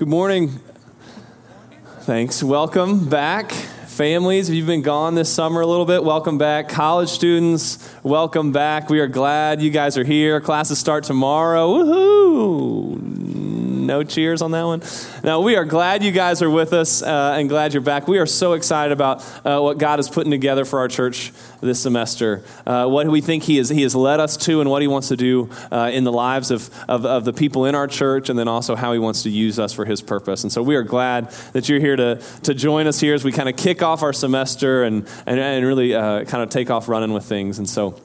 Good morning. Thanks. Welcome back. Families, if you've been gone this summer a little bit, welcome back. College students, welcome back. We are glad you guys are here. Classes start tomorrow. Woohoo! No cheers on that one. Now, we are glad you guys are with us uh, and glad you're back. We are so excited about uh, what God is putting together for our church this semester, uh, what we think he, is, he has led us to, and what He wants to do uh, in the lives of, of, of, the people in our church, and then also how He wants to use us for His purpose. And so we are glad that you're here to, to join us here as we kind of kick off our semester and, and, and really uh, kind of take off running with things. And so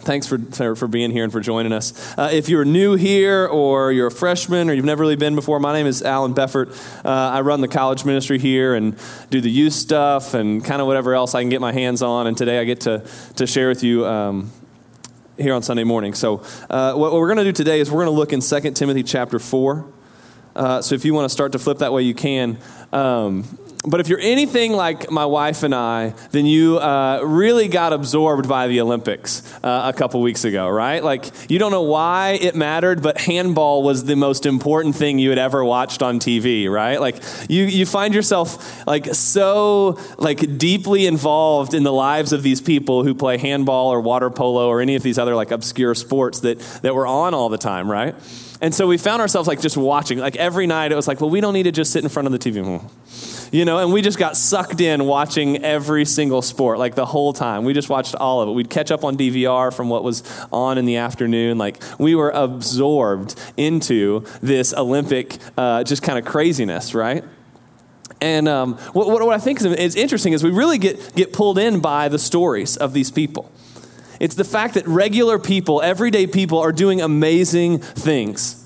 thanks for, for being here and for joining us. Uh, if you're new here or you're a freshman or you've never really been before, my name is Allen Befort. Uh, I run the college ministry here and do the youth stuff and kind of whatever else I can get my hands on. And today I get to, to share with you um, here on Sunday morning. So, uh, what, what, we're going to do today is we're going to look in 2 Timothy chapter 4. Uh, so, if you want to start to flip that way, you can. Um, but if you're anything like my wife and I, then you uh, really got absorbed by the Olympics uh, a couple weeks ago, right? Like, you don't know why it mattered, but handball was the most important thing you had ever watched on TV, right? Like, you, you find yourself, like, so, like, deeply involved in the lives of these people who play handball or water polo or any of these other, like, obscure sports that, that were on all the time, right? And so we found ourselves, like, just watching. Like, every night it was like, well, we don't need to just sit in front of the TV you know, and we just got sucked in watching every single sport, like the whole time. We just watched all of it. We'd catch up on DVR from what was on in the afternoon. Like we were absorbed into this Olympic, uh, just kind of craziness, right? And um, what, what, I think is, is interesting is we really get, get pulled in by the stories of these people. It's the fact that regular people, everyday people, are doing amazing things.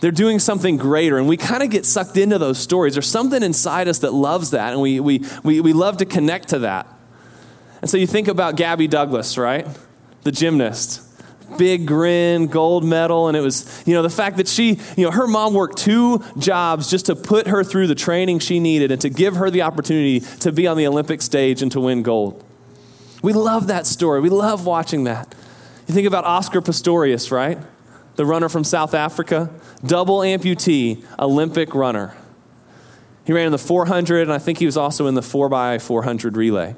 They're doing something greater, and we kind of get sucked into those stories. There's something inside us that loves that, and we, we, we, we love to connect to that. And so you think about Gabby Douglas, right? The gymnast. Big grin, gold medal, and it was, you know, the fact that she, you know, her mom worked two jobs just to put her through the training she needed and to give her the opportunity to be on the Olympic stage and to win gold. We love that story. We love watching that. You think about Oscar Pistorius, right? The runner from South Africa double amputee Olympic runner. He ran in the 400, and I think he was also in the 4x400 relay.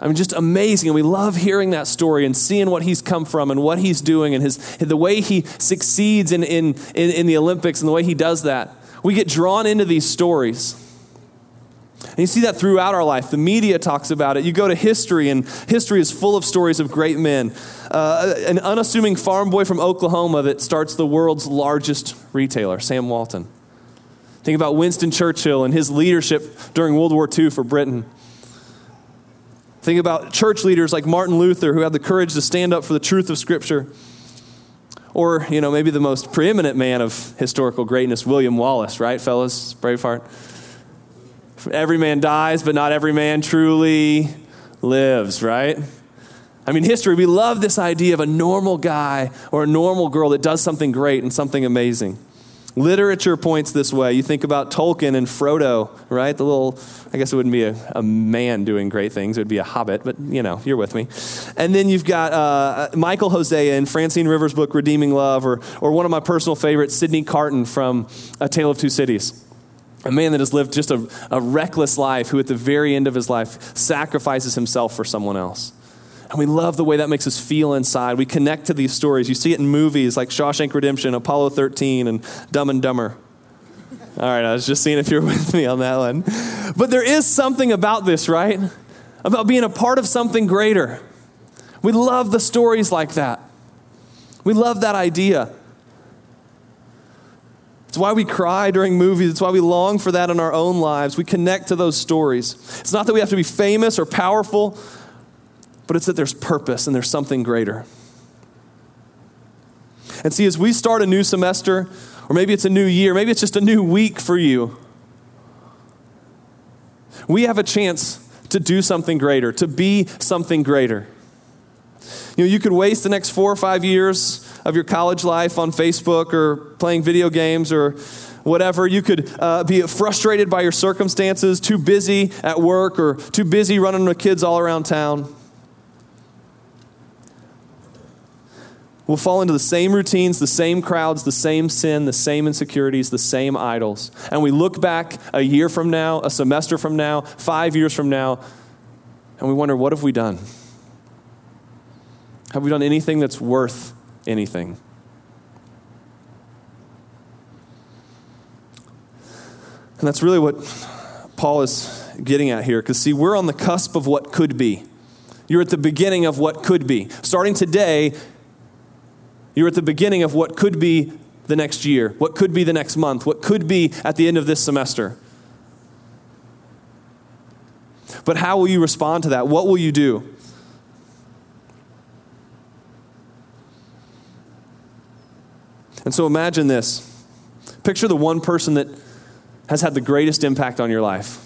I mean, just amazing. And we love hearing that story and seeing what he's come from and what he's doing and his, the way he succeeds in, in, in, in the Olympics and the way he does that. We get drawn into these stories. And you see that throughout our life. The media talks about it. You go to history, and history is full of stories of great men. Uh, an unassuming farm boy from Oklahoma that starts the world's largest retailer, Sam Walton. Think about Winston Churchill and his leadership during World War II for Britain. Think about church leaders like Martin Luther who had the courage to stand up for the truth of Scripture. Or, you know, maybe the most preeminent man of historical greatness, William Wallace, right, fellas? Braveheart. Every man dies, but not every man truly lives, right? I mean, history, we love this idea of a normal guy or a normal girl that does something great and something amazing. Literature points this way. You think about Tolkien and Frodo, right? The little, I guess it wouldn't be a, a man doing great things, it would be a hobbit, but you know, you're with me. And then you've got uh, Michael Hosea in Francine Rivers' book, Redeeming Love, or, or one of my personal favorites, Sydney Carton from A Tale of Two Cities a man that has lived just a, a reckless life who at the very end of his life sacrifices himself for someone else. And we love the way that makes us feel inside. We connect to these stories. You see it in movies like Shawshank Redemption, Apollo 13, and Dumb and Dumber. All right, I was just seeing if you're with me on that one. But there is something about this, right? About being a part of something greater. We love the stories like that. We love that idea. Why we cry during movies. It's why we long for that in our own lives. We connect to those stories. It's not that we have to be famous or powerful, but it's that there's purpose and there's something greater. And see, as we start a new semester, or maybe it's a new year, maybe it's just a new week for you, we have a chance to do something greater, to be something greater. You know, you could waste the next four or five years of your college life on Facebook or playing video games or whatever. You could uh, be frustrated by your circumstances, too busy at work or too busy running with kids all around town. We'll fall into the same routines, the same crowds, the same sin, the same insecurities, the same idols. And we look back a year from now, a semester from now, five years from now, and we wonder, what have we done? Have we done anything that's worth anything? And that's really what Paul is getting at here. Because, see, we're on the cusp of what could be. You're at the beginning of what could be. Starting today, you're at the beginning of what could be the next year, what could be the next month, what could be at the end of this semester. But how will you respond to that? What will you do? And so imagine this. Picture the one person that has had the greatest impact on your life.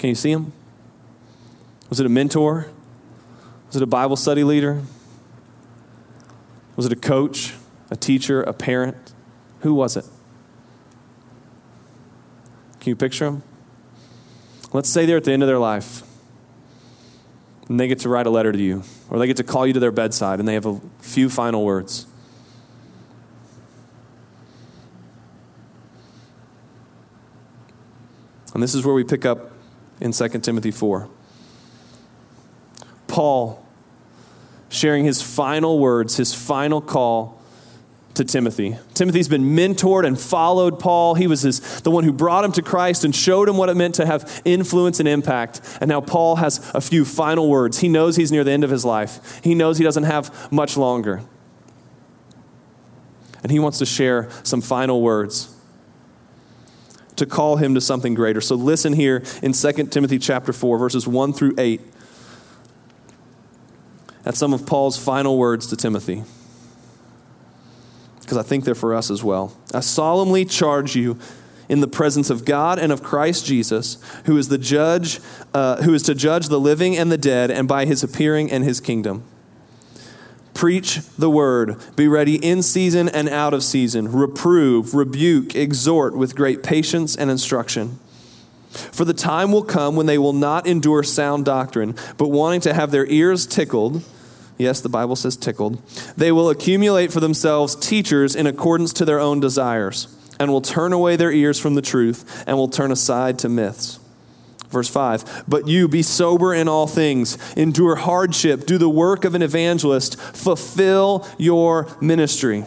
Can you see him? Was it a mentor? Was it a Bible study leader? Was it a coach, a teacher, a parent? Who was it? Can you picture them? Let's say they're at the end of their life and they get to write a letter to you, or they get to call you to their bedside and they have a few final words. And this is where we pick up in 2 Timothy 4. Paul sharing his final words, his final call to Timothy. Timothy's been mentored and followed Paul. He was his, the one who brought him to Christ and showed him what it meant to have influence and impact. And now Paul has a few final words. He knows he's near the end of his life, he knows he doesn't have much longer. And he wants to share some final words to call him to something greater. So listen here in 2 Timothy chapter 4 verses 1 through 8 at some of Paul's final words to Timothy. Because I think they're for us as well. I solemnly charge you in the presence of God and of Christ Jesus, who is the judge, uh, who is to judge the living and the dead, and by his appearing and his kingdom. Preach the word. Be ready in season and out of season. Reprove, rebuke, exhort with great patience and instruction. For the time will come when they will not endure sound doctrine, but wanting to have their ears tickled, Yes, the Bible says tickled. They will accumulate for themselves teachers in accordance to their own desires, and will turn away their ears from the truth, and will turn aside to myths. Verse 5 But you be sober in all things, endure hardship, do the work of an evangelist, fulfill your ministry.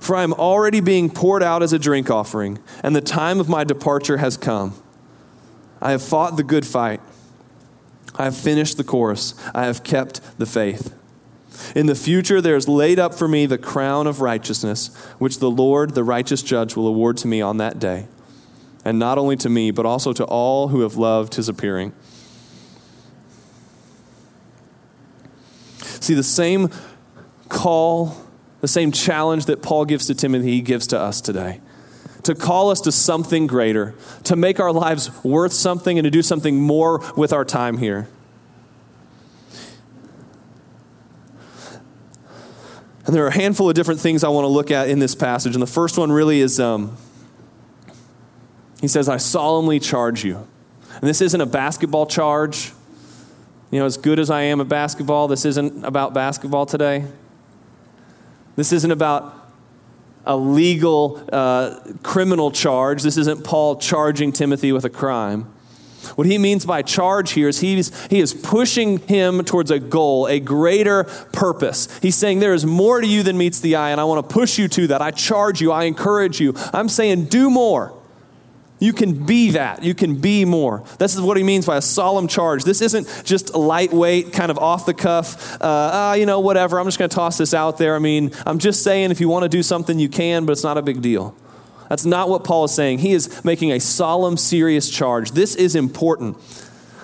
For I am already being poured out as a drink offering, and the time of my departure has come. I have fought the good fight. I have finished the course. I have kept the faith. In the future, there is laid up for me the crown of righteousness, which the Lord, the righteous judge, will award to me on that day. And not only to me, but also to all who have loved his appearing. See, the same call, the same challenge that Paul gives to Timothy, he gives to us today to call us to something greater, to make our lives worth something, and to do something more with our time here. And there are a handful of different things I want to look at in this passage. And the first one really is um, he says, I solemnly charge you. And this isn't a basketball charge. You know, as good as I am at basketball, this isn't about basketball today. This isn't about a legal uh, criminal charge. This isn't Paul charging Timothy with a crime. What he means by charge here is he's, he is pushing him towards a goal, a greater purpose. He's saying, There is more to you than meets the eye, and I want to push you to that. I charge you, I encourage you. I'm saying, Do more. You can be that. You can be more. This is what he means by a solemn charge. This isn't just lightweight, kind of off the cuff, uh, ah, you know, whatever. I'm just going to toss this out there. I mean, I'm just saying if you want to do something, you can, but it's not a big deal. That's not what Paul is saying. He is making a solemn, serious charge. This is important.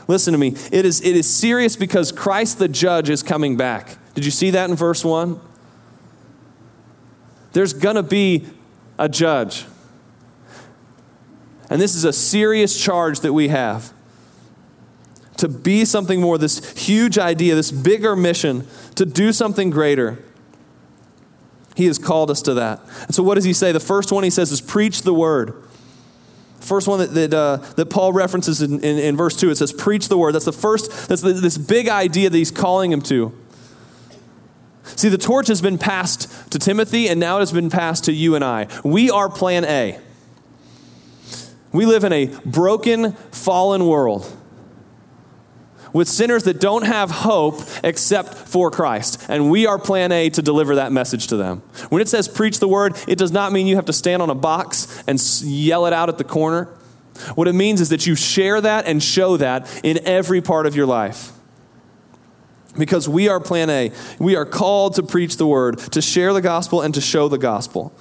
Listen to me. It is, it is serious because Christ the judge is coming back. Did you see that in verse 1? There's going to be a judge. And this is a serious charge that we have to be something more, this huge idea, this bigger mission, to do something greater. He has called us to that. And so, what does he say? The first one he says is preach the word. First one that, that, uh, that Paul references in, in, in, verse 2, it says, Preach the word. That's the first, that's the, this big idea that he's calling him to. See, the torch has been passed to Timothy, and now it has been passed to you and I. We are plan A. We live in a broken, fallen world with sinners that don't have hope except for Christ. And we are plan A to deliver that message to them. When it says preach the word, it does not mean you have to stand on a box and yell it out at the corner. What it means is that you share that and show that in every part of your life. Because we are plan A. We are called to preach the word, to share the gospel, and to show the gospel.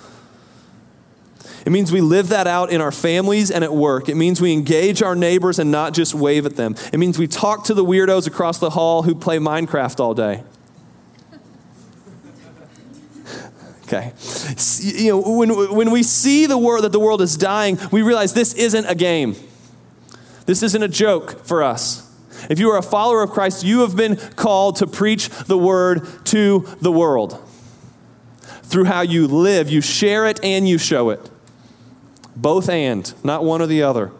It means we live that out in our families and at work. It means we engage our neighbors and not just wave at them. It means we talk to the weirdos across the hall who play Minecraft all day. Okay. You know, when, when we see the world that the world is dying, we realize this isn't a game. This isn't a joke for us. If you are a follower of Christ, you have been called to preach the word to the world. Through how you live, you share it and you show it. Both and, not one or the other.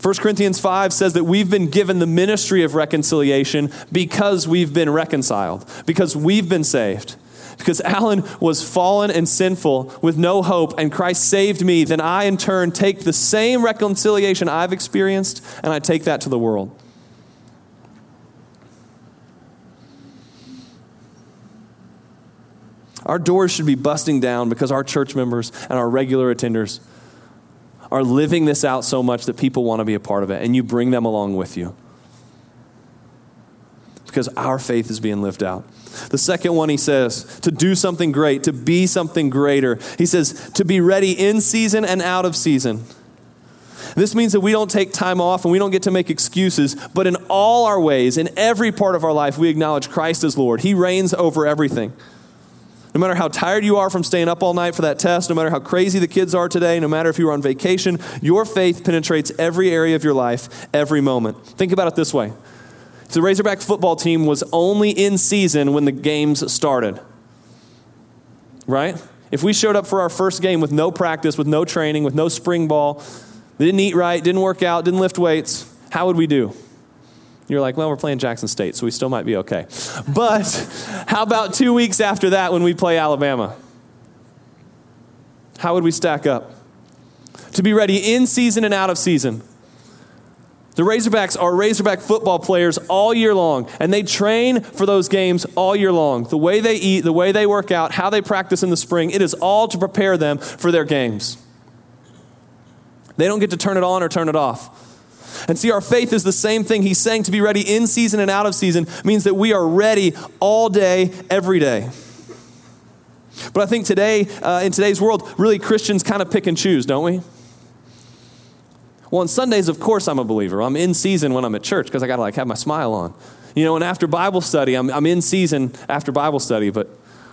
1 Corinthians 5 says that we've been given the ministry of reconciliation because we've been reconciled, because we've been saved. Because Allen was fallen and sinful with no hope, and Christ saved me, then I in turn take the same reconciliation I've experienced and I take that to the world. Our doors should be busting down because our church members and our regular attenders are living this out so much that people want to be a part of it, and you bring them along with you. Because our faith is being lived out. The second one, he says, to do something great, to be something greater. He says, to be ready in season and out of season. This means that we don't take time off and we don't get to make excuses, but in all our ways, in every part of our life, we acknowledge Christ as Lord. He reigns over everything. No matter how tired you are from staying up all night for that test, no matter how crazy the kids are today, no matter if you're on vacation, your faith penetrates every area of your life, every moment. Think about it this way the Razorback football team was only in season when the games started. Right? If we showed up for our first game with no practice, with no training, with no spring ball, didn't eat right, didn't work out, didn't lift weights, how would we do? You're like, well, we're playing Jackson State, so we still might be okay. But how about two weeks after that when we play Alabama? How would we stack up? To be ready in season and out of season. The Razorbacks are Razorback football players all year long, and they train for those games all year long. The way they eat, the way they work out, how they practice in the spring, it is all to prepare them for their games. They don't get to turn it on or turn it off. And see, our faith is the same thing. He's saying to be ready in season and out of season means that we are ready all day, every day. But I think today, uh, in today's world, really Christians kind of pick and choose, don't we? Well, on Sundays, of course, I'm a believer. I'm in season when I'm at church because I got to like have my smile on. You know, and after Bible study, I'm, I'm in season after Bible study. But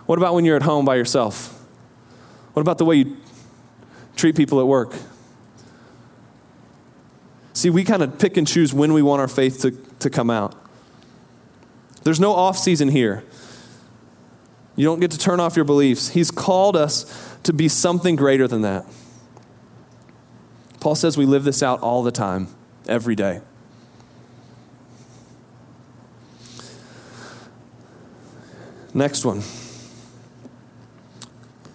what about when you're at home by yourself? What about the way you treat people at work? See, we kind of pick and choose when we want our faith to, to come out. There's no off season here. You don't get to turn off your beliefs. He's called us to be something greater than that. Paul says we live this out all the time, every day. Next one.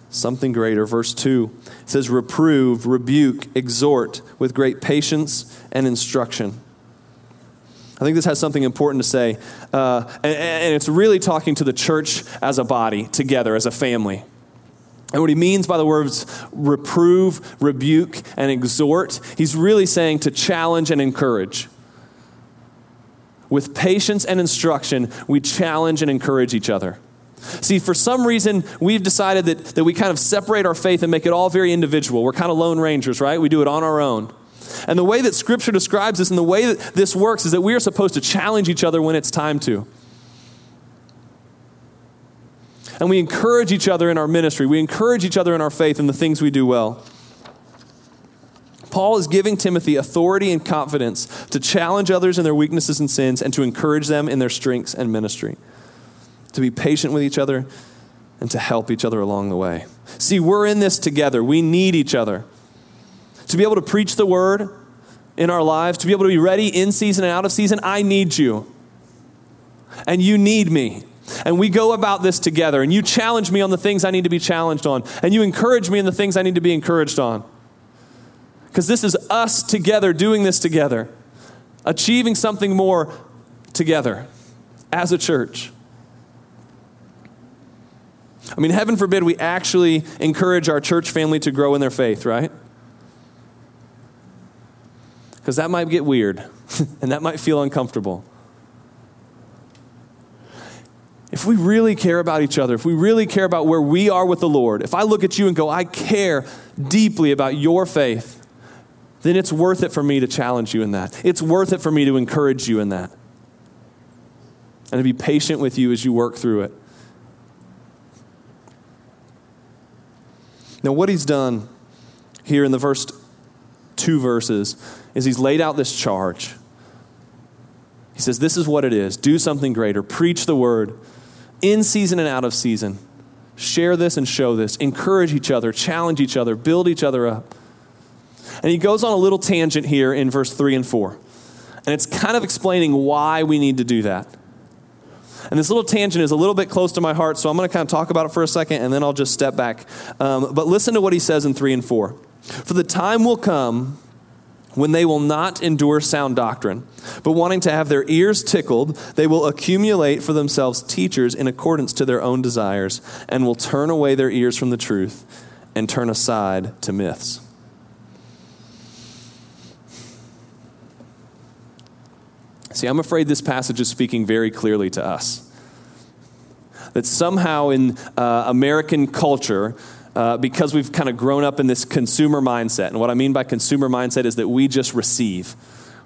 Something greater. Verse 2 says, Reprove, rebuke, exhort with great patience and instruction. I think this has something important to say. Uh, and, and it's really talking to the church as a body, together, as a family. And what he means by the words reprove, rebuke, and exhort, he's really saying to challenge and encourage. With patience and instruction, we challenge and encourage each other. See, for some reason, we've decided that, that we kind of separate our faith and make it all very individual. We're kind of lone rangers, right? We do it on our own. And the way that Scripture describes this and the way that this works is that we are supposed to challenge each other when it's time to. And we encourage each other in our ministry, we encourage each other in our faith and the things we do well. Paul is giving Timothy authority and confidence to challenge others in their weaknesses and sins and to encourage them in their strengths and ministry, to be patient with each other and to help each other along the way. See, we're in this together. We need each other. to be able to preach the word in our lives, to be able to be ready in season and out of season, I need you. And you need me. And we go about this together. And you challenge me on the things I need to be challenged on. And you encourage me in the things I need to be encouraged on. Because this is us together doing this together, achieving something more together as a church. I mean, heaven forbid we actually encourage our church family to grow in their faith, right? Because that might get weird and that might feel uncomfortable. If we really care about each other, if we really care about where we are with the Lord, if I look at you and go, I care deeply about your faith, then it's worth it for me to challenge you in that. It's worth it for me to encourage you in that. And to be patient with you as you work through it. Now, what he's done here in the first two verses is he's laid out this charge. He says, This is what it is do something greater, preach the word in season and out of season. Share this and show this. Encourage each other, challenge each other, build each other up. And he goes on a little tangent here in verse 3 and 4. And it's kind of explaining why we need to do that. And this little tangent is a little bit close to my heart, so I'm going to kind of talk about it for a second and then I'll just step back. Um, but listen to what he says in 3 and 4. For the time will come when they will not endure sound doctrine, but wanting to have their ears tickled, they will accumulate for themselves teachers in accordance to their own desires, and will turn away their ears from the truth and turn aside to myths. See, I'm afraid this passage is speaking very clearly to us. That somehow in uh, American culture, uh, because we've kind of grown up in this consumer mindset. And what I mean by consumer mindset is that we just receive.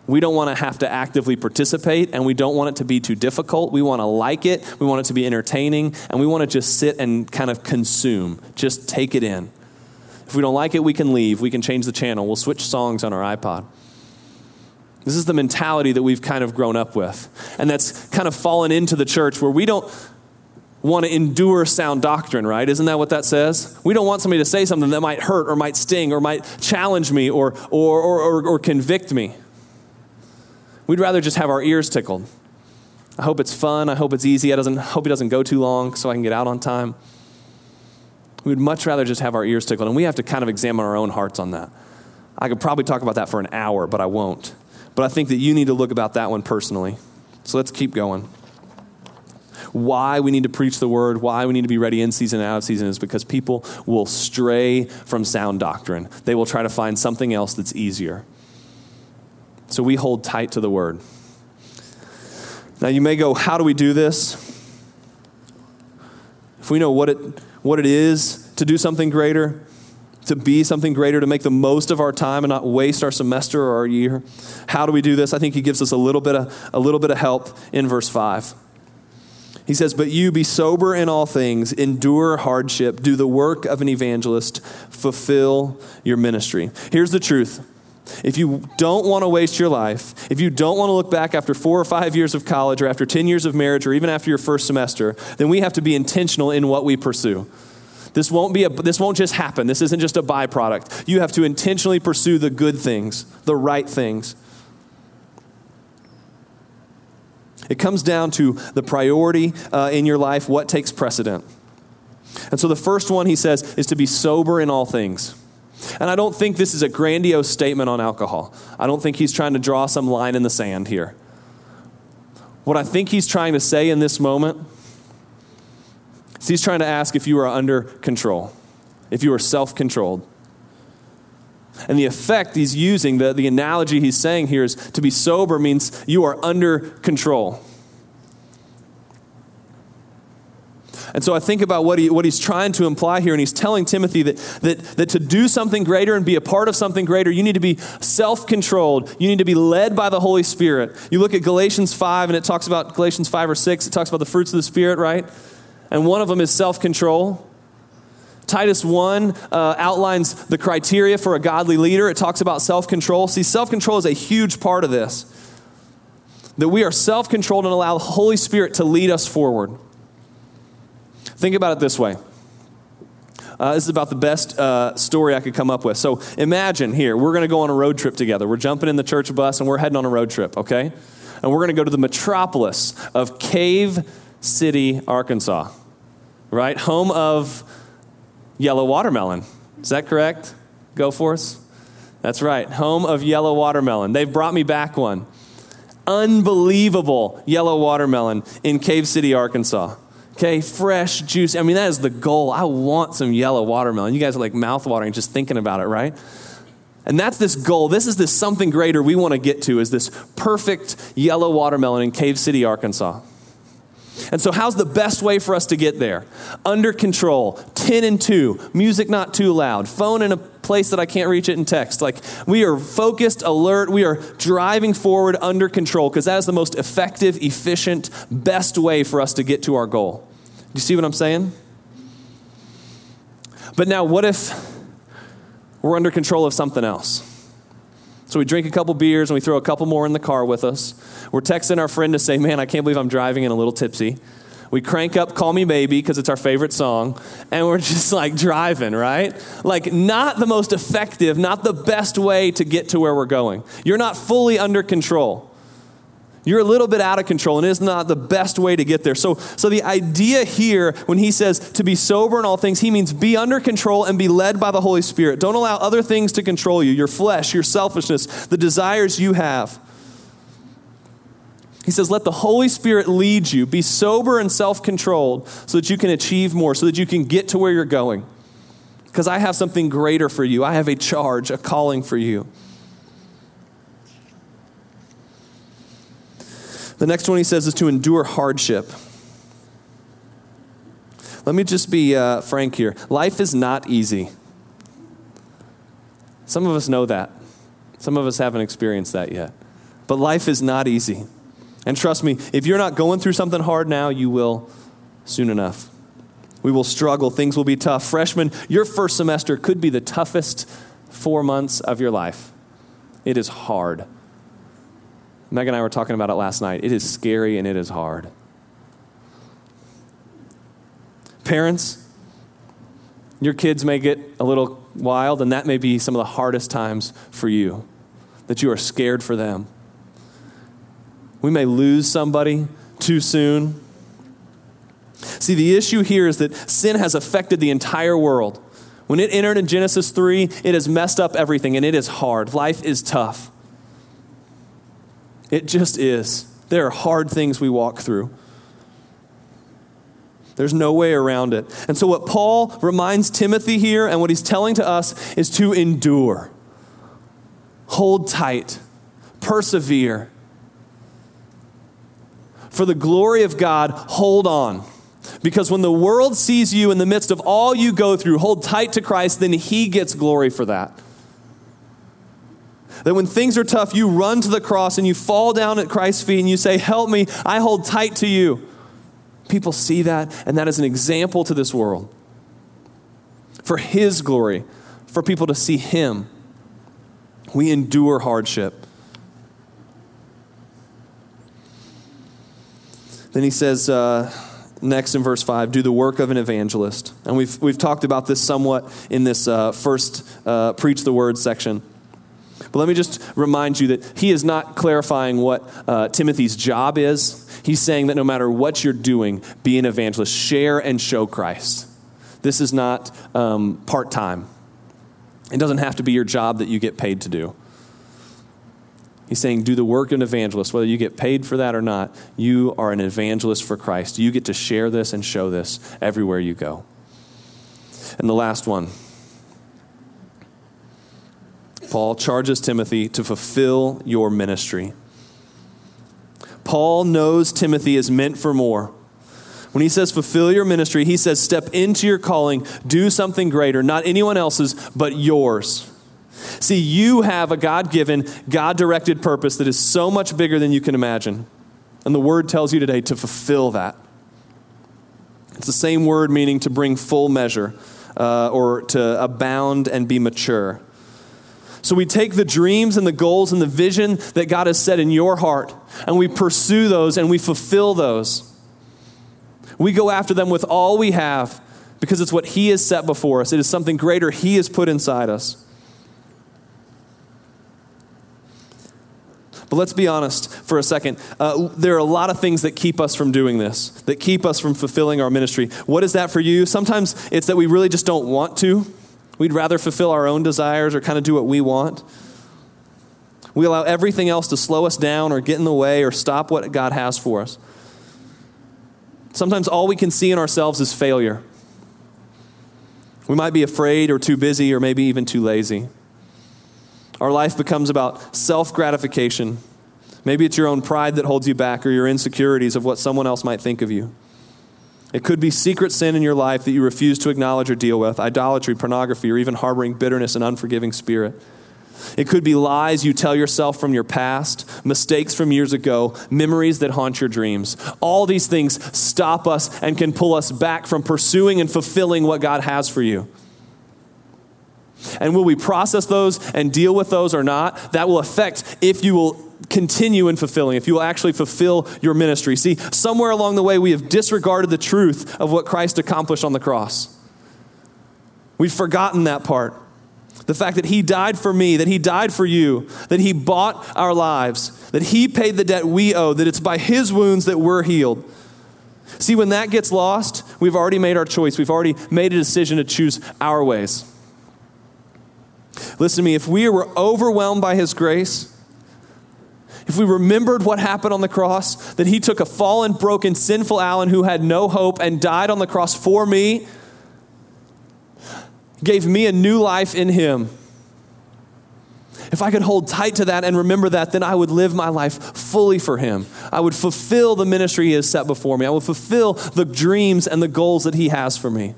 We don't want to have to actively participate, and we don't want it to be too difficult. We want to like it, we want it to be entertaining, and we want to just sit and kind of consume, just take it in. If we don't like it, we can leave. We can change the channel. We'll switch songs on our iPod. This is the mentality that we've kind of grown up with. And that's kind of fallen into the church where we don't want to endure sound doctrine, right? Isn't that what that says? We don't want somebody to say something that might hurt or might sting or might challenge me or, or, or, or, or convict me. We'd rather just have our ears tickled. I hope it's fun. I hope it's easy. I doesn't, hope it doesn't go too long so I can get out on time. We'd much rather just have our ears tickled. And we have to kind of examine our own hearts on that. I could probably talk about that for an hour, but I won't. But I think that you need to look about that one personally. So let's keep going. Why we need to preach the word, why we need to be ready in season and out of season is because people will stray from sound doctrine. They will try to find something else that's easier. So we hold tight to the word. Now you may go, how do we do this? If we know what it, what it is to do something greater, to be something greater, to make the most of our time and not waste our semester or our year. How do we do this? I think he gives us a little bit of, a little bit of help in verse 5. He says, But you be sober in all things, endure hardship, do the work of an evangelist, fulfill your ministry. Here's the truth. If you don't want to waste your life, if you don't want to look back after four or five years of college or after 10 years of marriage or even after your first semester, then we have to be intentional in what we pursue. This won't, be a, this won't just happen. This isn't just a byproduct. You have to intentionally pursue the good things, the right things. It comes down to the priority uh, in your life, what takes precedent. And so the first one, he says, is to be sober in all things. And I don't think this is a grandiose statement on alcohol. I don't think he's trying to draw some line in the sand here. What I think he's trying to say in this moment so he's trying to ask if you are under control, if you are self controlled. And the effect he's using, the, the analogy he's saying here is to be sober means you are under control. And so I think about what, he, what he's trying to imply here, and he's telling Timothy that, that, that to do something greater and be a part of something greater, you need to be self controlled. You need to be led by the Holy Spirit. You look at Galatians 5, and it talks about Galatians 5 or 6, it talks about the fruits of the Spirit, right? And one of them is self control. Titus 1 uh, outlines the criteria for a godly leader. It talks about self control. See, self control is a huge part of this. That we are self controlled and allow the Holy Spirit to lead us forward. Think about it this way Uh, this is about the best uh, story I could come up with. So imagine here, we're going to go on a road trip together. We're jumping in the church bus and we're heading on a road trip, okay? And we're going to go to the metropolis of Cave City, Arkansas, right? Home of yellow watermelon. Is that correct? Go Force? That's right. Home of yellow watermelon. They've brought me back one. Unbelievable yellow watermelon in Cave City, Arkansas. Okay, fresh juice. I mean, that is the goal. I want some yellow watermelon. You guys are like mouth-watering just thinking about it, right? And that's this goal. This is this something greater we want to get to is this perfect yellow watermelon in Cave City, Arkansas. And so, how's the best way for us to get there? Under control, 10 and 2, music not too loud, phone in a place that I can't reach it in text. Like, we are focused, alert, we are driving forward under control because that is the most effective, efficient, best way for us to get to our goal. Do you see what I'm saying? But now, what if we're under control of something else? So we drink a couple beers and we throw a couple more in the car with us. We're texting our friend to say, Man, I can't believe I'm driving and a little tipsy. We crank up Call Me Maybe because it's our favorite song, and we're just like driving, right? Like, not the most effective, not the best way to get to where we're going. You're not fully under control. You're a little bit out of control, and it is not the best way to get there. So, so the idea here, when he says to be sober in all things, he means be under control and be led by the Holy Spirit. Don't allow other things to control you your flesh, your selfishness, the desires you have. He says, let the Holy Spirit lead you. Be sober and self controlled so that you can achieve more, so that you can get to where you're going. Because I have something greater for you, I have a charge, a calling for you. The next one he says is to endure hardship. Let me just be uh, frank here. Life is not easy. Some of us know that. Some of us haven't experienced that yet. But life is not easy. And trust me, if you're not going through something hard now, you will soon enough. We will struggle. Things will be tough. Freshman, your first semester could be the toughest four months of your life. It is hard. Meg and I were talking about it last night. It is scary and it is hard. Parents, your kids may get a little wild, and that may be some of the hardest times for you, that you are scared for them. We may lose somebody too soon. See, the issue here is that sin has affected the entire world. When it entered in Genesis 3, it has messed up everything, and it is hard. Life is tough. It just is. There are hard things we walk through. There's no way around it. And so, what Paul reminds Timothy here and what he's telling to us is to endure, hold tight, persevere. For the glory of God, hold on. Because when the world sees you in the midst of all you go through, hold tight to Christ, then he gets glory for that. That when things are tough, you run to the cross and you fall down at Christ's feet and you say, Help me, I hold tight to you. People see that, and that is an example to this world. For His glory, for people to see Him, we endure hardship. Then he says, uh, next in verse 5 do the work of an evangelist and we've, we've talked about this somewhat in this uh, first uh, preach the word section but let me just remind you that he is not clarifying what uh, Timothy's job is. He's saying that no matter what you're doing, be an evangelist, share and show Christ. This is not um, part time, it doesn't have to be your job that you get paid to do. He's saying, do the work of an evangelist. Whether you get paid for that or not, you are an evangelist for Christ. You get to share this and show this everywhere you go. And the last one Paul charges Timothy to fulfill your ministry. Paul knows Timothy is meant for more. When he says fulfill your ministry, he says step into your calling, do something greater, not anyone else's, but yours. See, you have a God given, God directed purpose that is so much bigger than you can imagine. And the word tells you today to fulfill that. It's the same word meaning to bring full measure uh, or to abound and be mature. So we take the dreams and the goals and the vision that God has set in your heart, and we pursue those and we fulfill those. We go after them with all we have because it's what He has set before us. It is something greater He has put inside us. But let's be honest for a second. Uh, there are a lot of things that keep us from doing this, that keep us from fulfilling our ministry. What is that for you? Sometimes it's that we really just don't want to. We'd rather fulfill our own desires or kind of do what we want. We allow everything else to slow us down or get in the way or stop what God has for us. Sometimes all we can see in ourselves is failure. We might be afraid or too busy or maybe even too lazy. Our life becomes about self gratification. Maybe it's your own pride that holds you back or your insecurities of what someone else might think of you. It could be secret sin in your life that you refuse to acknowledge or deal with, idolatry, pornography, or even harboring bitterness and unforgiving spirit. It could be lies you tell yourself from your past, mistakes from years ago, memories that haunt your dreams. All these things stop us and can pull us back from pursuing and fulfilling what God has for you. And will we process those and deal with those or not? That will affect if you will continue in fulfilling, if you will actually fulfill your ministry. See, somewhere along the way, we have disregarded the truth of what Christ accomplished on the cross. We've forgotten that part. The fact that He died for me, that He died for you, that He bought our lives, that He paid the debt we owe, that it's by His wounds that we're healed. See, when that gets lost, we've already made our choice. We've already made a decision to choose our ways. Listen to me, if we were overwhelmed by His grace, if we remembered what happened on the cross, that He took a fallen, broken, sinful Allen who had no hope and died on the cross for me, gave me a new life in Him. If I could hold tight to that and remember that, then I would live my life fully for Him. I would fulfill the ministry He has set before me. I would fulfill the dreams and the goals that He has for me.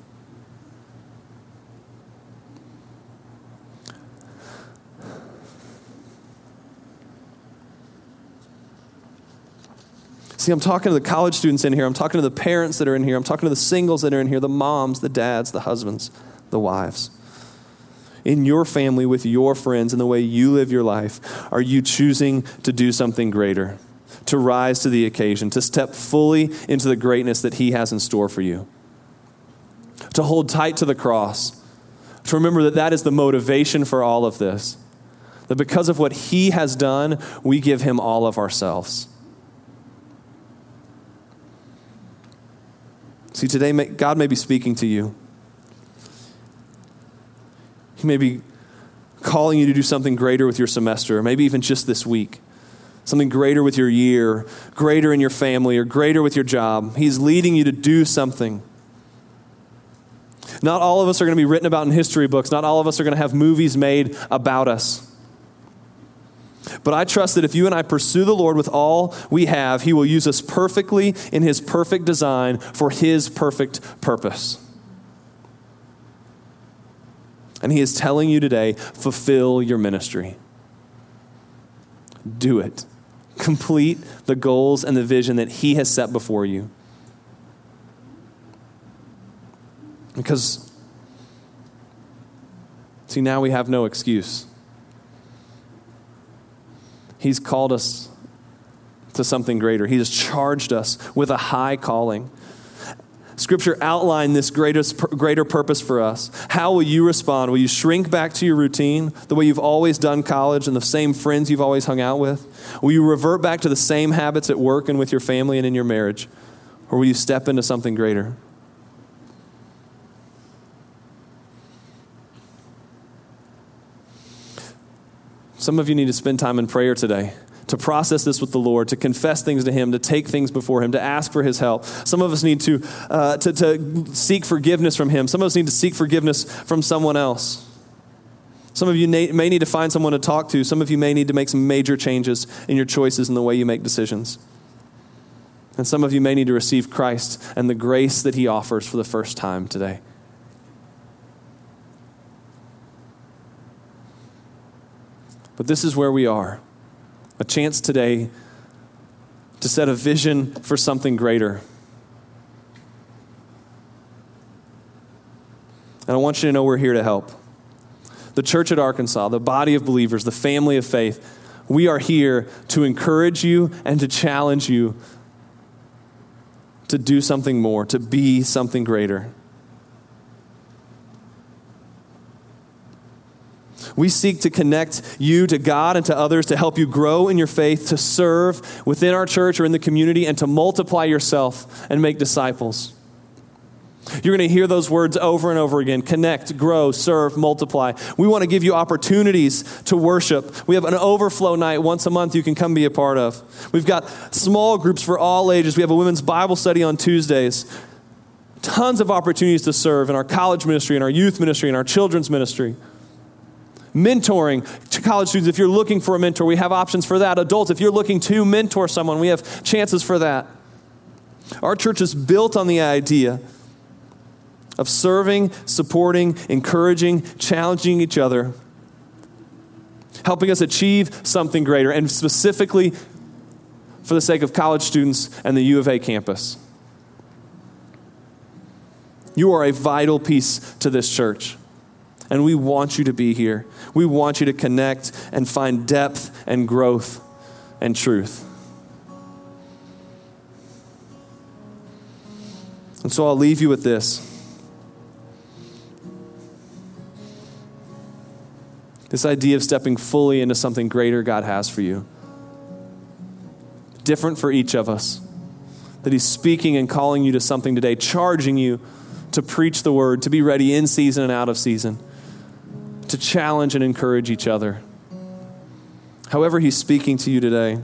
See, I'm talking to the college students in here. I'm talking to the parents that are in here. I'm talking to the singles that are in here, the moms, the dads, the husbands, the wives. In your family, with your friends, in the way you live your life, are you choosing to do something greater, to rise to the occasion, to step fully into the greatness that He has in store for you? To hold tight to the cross, to remember that that is the motivation for all of this. That because of what He has done, we give Him all of ourselves. See, today, God may be speaking to you. He may be calling you to do something greater with your semester, or maybe even just this week. Something greater with your year, greater in your family, or greater with your job. He's leading you to do something. Not all of us are going to be written about in history books. Not all of us are going to have movies made about us. But I trust that if you and I pursue the Lord with all we have, He will use us perfectly in His perfect design for His perfect purpose. And He is telling you today fulfill your ministry. Do it. Complete the goals and the vision that He has set before you. Because, see, now we have no excuse. He's called us to something greater. He has charged us with a high calling. Scripture outlined this greatest, greater purpose for us. How will you respond? Will you shrink back to your routine, the way you've always done college and the same friends you've always hung out with? Will you revert back to the same habits at work and with your family and in your marriage? Or will you step into something greater? Some of you need to spend time in prayer today to process this with the Lord, to confess things to Him, to take things before Him, to ask for His help. Some of us need to, uh, to, to seek forgiveness from Him. Some of us need to seek forgiveness from someone else. Some of you may need to find someone to talk to. Some of you may need to make some major changes in your choices and the way you make decisions. And some of you may need to receive Christ and the grace that He offers for the first time today. But this is where we are a chance today to set a vision for something greater. And I want you to know we're here to help. The church at Arkansas, the body of believers, the family of faith, we are here to encourage you and to challenge you to do something more, to be something greater. We seek to connect you to God and to others to help you grow in your faith, to serve within our church or in the community, and to multiply yourself and make disciples. You're going to hear those words over and over again connect, grow, serve, multiply. We want to give you opportunities to worship. We have an overflow night once a month you can come be a part of. We've got small groups for all ages. We have a women's Bible study on Tuesdays. Tons of opportunities to serve in our college ministry, in our youth ministry, in our children's ministry. Mentoring to college students, if you're looking for a mentor, we have options for that. Adults, if you're looking to mentor someone, we have chances for that. Our church is built on the idea of serving, supporting, encouraging, challenging each other, helping us achieve something greater, and specifically for the sake of college students and the U of A campus. You are a vital piece to this church. And we want you to be here. We want you to connect and find depth and growth and truth. And so I'll leave you with this. This idea of stepping fully into something greater God has for you. Different for each of us. That He's speaking and calling you to something today, charging you to preach the word, to be ready in season and out of season, to challenge and encourage each other. However, He's speaking to you today,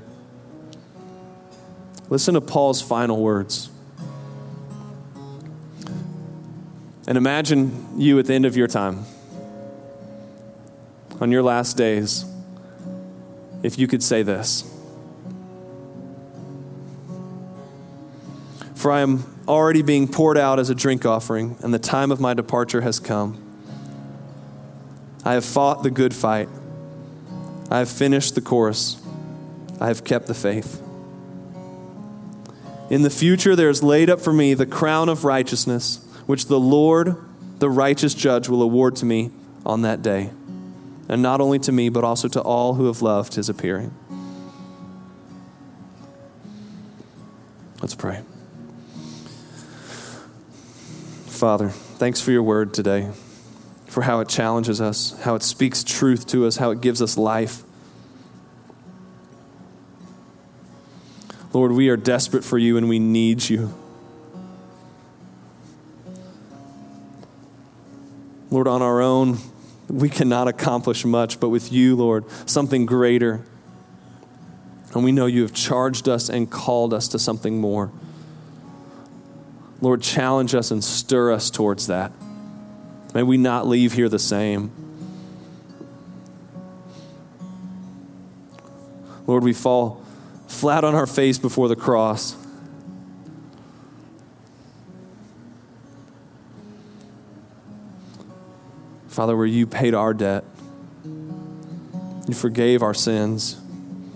listen to Paul's final words. And imagine you at the end of your time on your last days if you could say this For I am already being poured out as a drink offering, and the time of my departure has come. I have fought the good fight, I have finished the course, I have kept the faith. In the future, there is laid up for me the crown of righteousness, which the Lord, the righteous judge, will award to me on that day and not only to me, but also to all who have loved his appearing. Let's pray. Father, thanks for your word today, for how it challenges us, how it speaks truth to us, how it gives us life. Lord, we are desperate for you and we need you. Lord, on our own, we cannot accomplish much, but with you, Lord, something greater. And we know you have charged us and called us to something more. Lord, challenge us and stir us towards that. May we not leave here the same. Lord, we fall flat on our face before the cross. Father, where you paid our debt, you forgave our sins,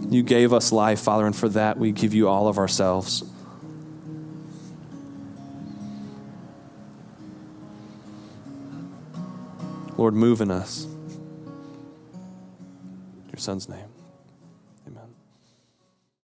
you gave us life, Father, and for that we give you all of ourselves. Lord, move in us. In your son's name.